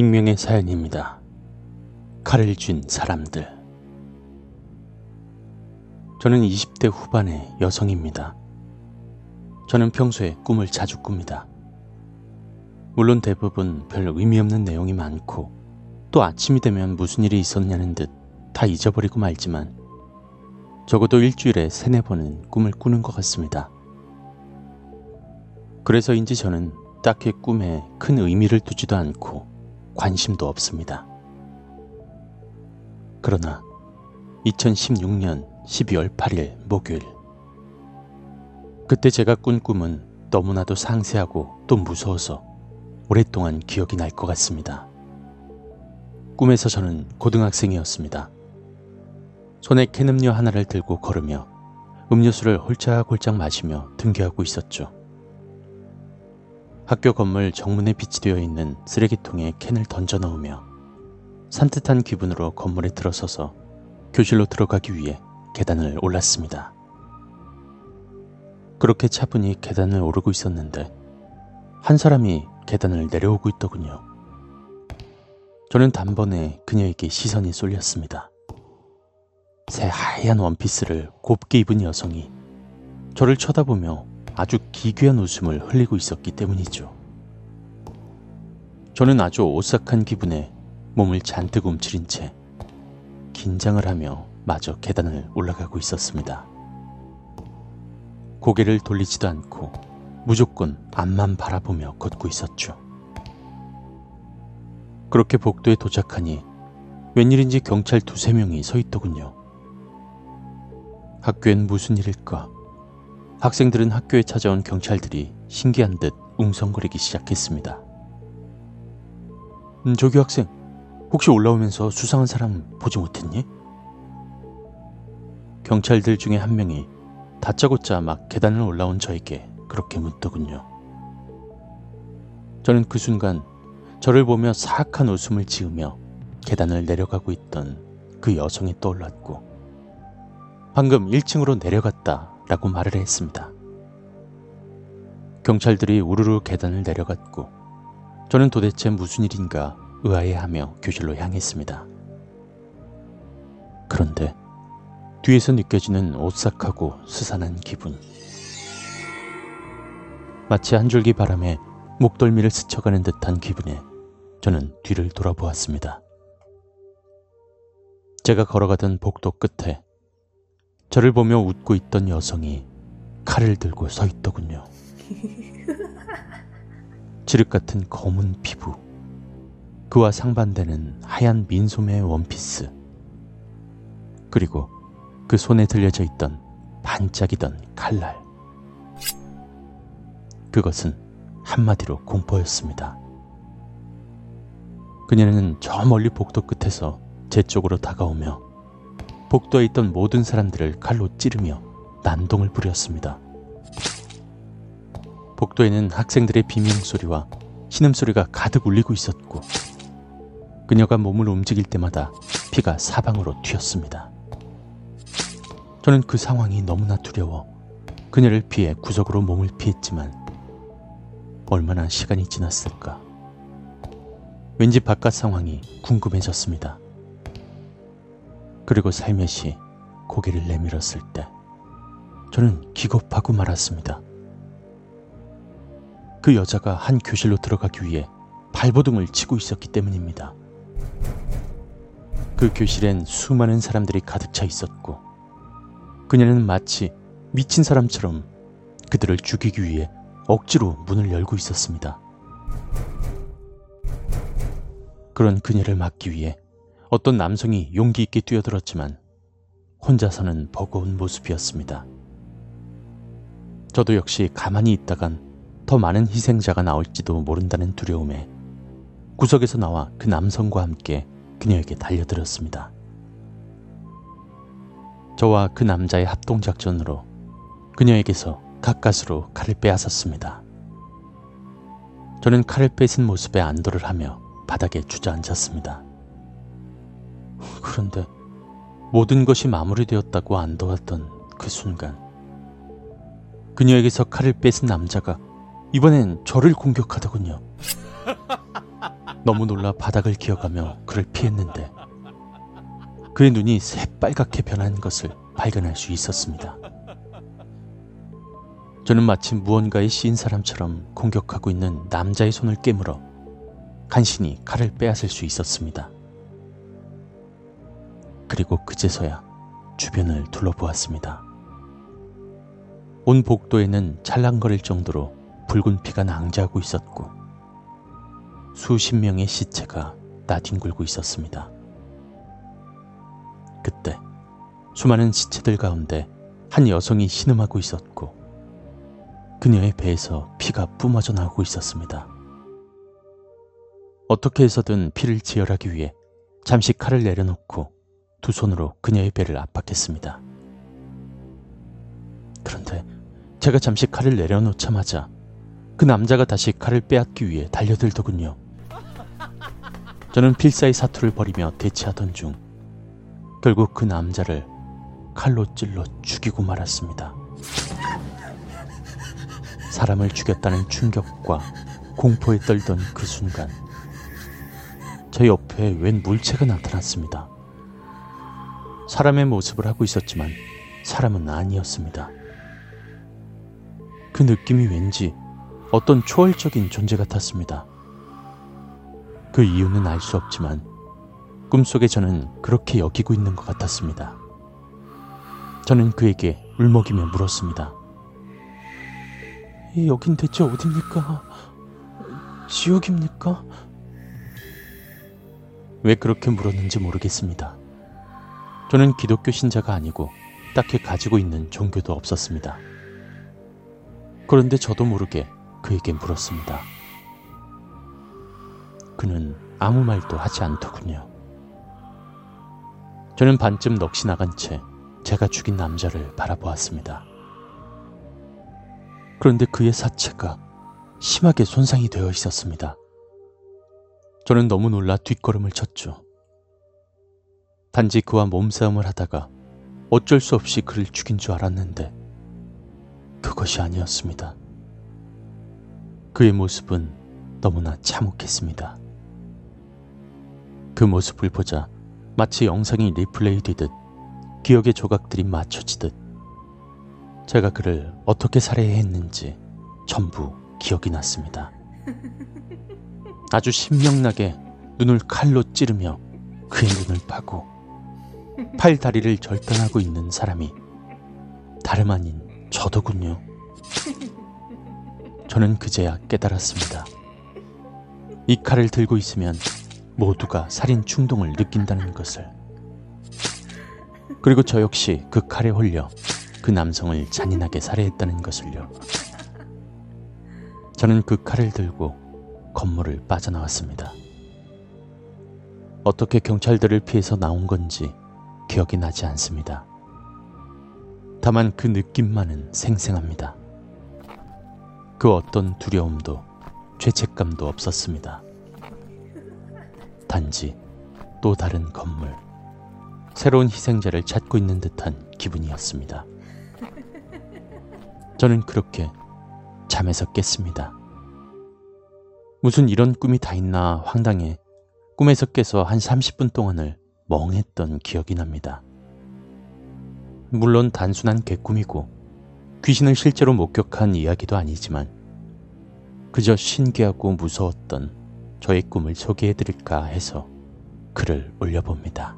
익명의 사연입니다. 칼을 쥔 사람들. 저는 20대 후반의 여성입니다. 저는 평소에 꿈을 자주 꿉니다. 물론 대부분 별 의미 없는 내용이 많고 또 아침이 되면 무슨 일이 있었냐는 듯 다 잊어버리고 말지만 적어도 일주일에 세네 번은 꿈을 꾸는 것 같습니다. 그래서인지 저는 딱히 꿈에 큰 의미를 두지도 않고 관심도 없습니다. 그러나 2016년 12월 8일 목요일 그때 제가 꾼 꿈은 너무나도 상세하고 또 무서워서 오랫동안 기억이 날 것 같습니다. 꿈에서 저는 고등학생이었습니다. 손에 캔 음료 하나를 들고 걸으며 음료수를 홀짝홀짝 마시며 등교하고 있었죠. 학교 건물 정문에 비치되어 있는 쓰레기통에 캔을 던져 넣으며 산뜻한 기분으로 건물에 들어서서 교실로 들어가기 위해 계단을 올랐습니다. 그렇게 차분히 계단을 오르고 있었는데 한 사람이 계단을 내려오고 있더군요. 저는 단번에 그녀에게 시선이 쏠렸습니다. 새 하얀 원피스를 곱게 입은 여성이 저를 쳐다보며 아주 기괴한 웃음을 흘리고 있었기 때문이죠. 저는 아주 오싹한 기분에 몸을 잔뜩 움츠린 채 긴장을 하며 마저 계단을 올라가고 있었습니다. 고개를 돌리지도 않고 무조건 앞만 바라보며 걷고 있었죠. 그렇게 복도에 도착하니 웬일인지 경찰 두세 명이 서 있더군요. 학교엔 무슨 일일까? 학생들은 학교에 찾아온 경찰들이 신기한 듯 웅성거리기 시작했습니다. 음, 조교 학생, 혹시 올라오면서 수상한 사람 보지 못했니? 경찰들 중에 한 명이 다짜고짜 막 계단을 올라온 저에게 그렇게 묻더군요. 저는 그 순간 저를 보며 사악한 웃음을 지으며 계단을 내려가고 있던 그 여성이 떠올랐고 방금 1층으로 내려갔다 라고 말을 했습니다. 경찰들이 우르르 계단을 내려갔고 저는 도대체 무슨 일인가 의아해하며 교실로 향했습니다. 그런데 뒤에서 느껴지는 오싹하고 스산한 기분. 마치 한 줄기 바람에 목덜미를 스쳐가는 듯한 기분에 저는 뒤를 돌아보았습니다. 제가 걸어가던 복도 끝에 저를 보며 웃고 있던 여성이 칼을 들고 서 있더군요. 지륵 같은 검은 피부, 그와 상반되는 하얀 민소매의 원피스, 그리고 그 손에 들려져 있던 반짝이던 칼날. 그것은 한마디로 공포였습니다. 그녀는 저 멀리 복도 끝에서 제 쪽으로 다가오며 복도에 있던 모든 사람들을 칼로 찌르며 난동을 부렸습니다. 복도에는 학생들의 비명소리와 신음소리가 가득 울리고 있었고 그녀가 몸을 움직일 때마다 피가 사방으로 튀었습니다. 저는 그 상황이 너무나 두려워 그녀를 피해 구석으로 몸을 피했지만 얼마나 시간이 지났을까. 왠지 바깥 상황이 궁금해졌습니다. 그리고 살며시 고개를 내밀었을 때 저는 기겁하고 말았습니다. 그 여자가 한 교실로 들어가기 위해 발버둥을 치고 있었기 때문입니다. 그 교실엔 수많은 사람들이 가득 차 있었고 그녀는 마치 미친 사람처럼 그들을 죽이기 위해 억지로 문을 열고 있었습니다. 그런 그녀를 막기 위해 어떤 남성이 용기 있게 뛰어들었지만 혼자서는 버거운 모습이었습니다. 저도 역시 가만히 있다간 더 많은 희생자가 나올지도 모른다는 두려움에 구석에서 나와 그 남성과 함께 그녀에게 달려들었습니다. 저와 그 남자의 합동작전으로 그녀에게서 가까스로 칼을 빼앗았습니다. 저는 칼을 뺏은 모습에 안도를 하며 바닥에 주저앉았습니다. 그런데 모든 것이 마무리되었다고 안도했던 그 순간 그녀에게서 칼을 뺏은 남자가 이번엔 저를 공격하더군요. 너무 놀라 바닥을 기어가며 그를 피했는데 그의 눈이 새빨갛게 변한 것을 발견할 수 있었습니다. 저는 마치 무언가에 씌인 사람처럼 공격하고 있는 남자의 손을 깨물어 간신히 칼을 빼앗을 수 있었습니다. 그리고 그제서야 주변을 둘러보았습니다. 온 복도에는 찰랑거릴 정도로 붉은 피가 낭자하고 있었고 수십 명의 시체가 나뒹굴고 있었습니다. 그때 수많은 시체들 가운데 한 여성이 신음하고 있었고 그녀의 배에서 피가 뿜어져 나오고 있었습니다. 어떻게 해서든 피를 지혈하기 위해 잠시 칼을 내려놓고 두 손으로 그녀의 배를 압박했습니다. 그런데 제가 잠시 칼을 내려놓자마자 그 남자가 다시 칼을 빼앗기 위해 달려들더군요. 저는 필사의 사투를 벌이며 대치하던 중 결국 그 남자를 칼로 찔러 죽이고 말았습니다. 사람을 죽였다는 충격과 공포에 떨던 그 순간 제 옆에 웬 물체가 나타났습니다. 사람의 모습을 하고 있었지만 사람은 아니었습니다. 그 느낌이 왠지 어떤 초월적인 존재 같았습니다. 그 이유는 알 수 없지만 꿈속에 저는 그렇게 여기고 있는 것 같았습니다. 저는 그에게 울먹이며 물었습니다. 여긴 대체 어딥니까? 지옥입니까? 왜 그렇게 물었는지 모르겠습니다. 저는 기독교 신자가 아니고 딱히 가지고 있는 종교도 없었습니다. 그런데 저도 모르게 그에게 물었습니다. 그는 아무 말도 하지 않더군요. 저는 반쯤 넋이 나간 채 제가 죽인 남자를 바라보았습니다. 그런데 그의 사체가 심하게 손상이 되어 있었습니다. 저는 너무 놀라 뒷걸음을 쳤죠. 단지 그와 몸싸움을 하다가 어쩔 수 없이 그를 죽인 줄 알았는데 그것이 아니었습니다. 그의 모습은 너무나 참혹했습니다. 그 모습을 보자 마치 영상이 리플레이 되듯 기억의 조각들이 맞춰지듯 제가 그를 어떻게 살해했는지 전부 기억이 났습니다. 아주 신명나게 눈을 칼로 찌르며 그의 눈을 파고 팔 다리를 절단하고 있는 사람이 다름 아닌 저더군요. 저는 그제야 깨달았습니다. 이 칼을 들고 있으면 모두가 살인 충동을 느낀다는 것을. 그리고 저 역시 그 칼에 홀려 그 남성을 잔인하게 살해했다는 것을요. 저는 그 칼을 들고 건물을 빠져나왔습니다. 어떻게 경찰들을 피해서 나온 건지 기억이 나지 않습니다. 다만 그 느낌만은 생생합니다. 그 어떤 두려움도 죄책감도 없었습니다. 단지 또 다른 건물, 새로운 희생자를 찾고 있는 듯한 기분이었습니다. 저는 그렇게 잠에서 깼습니다. 무슨 이런 꿈이 다 있나 황당해 꿈에서 깨서 한 30분 동안을 멍했던 기억이 납니다. 물론 단순한 개꿈이고 귀신을 실제로 목격한 이야기도 아니지만 그저 신기하고 무서웠던 저의 꿈을 소개해드릴까 해서 글을 올려봅니다.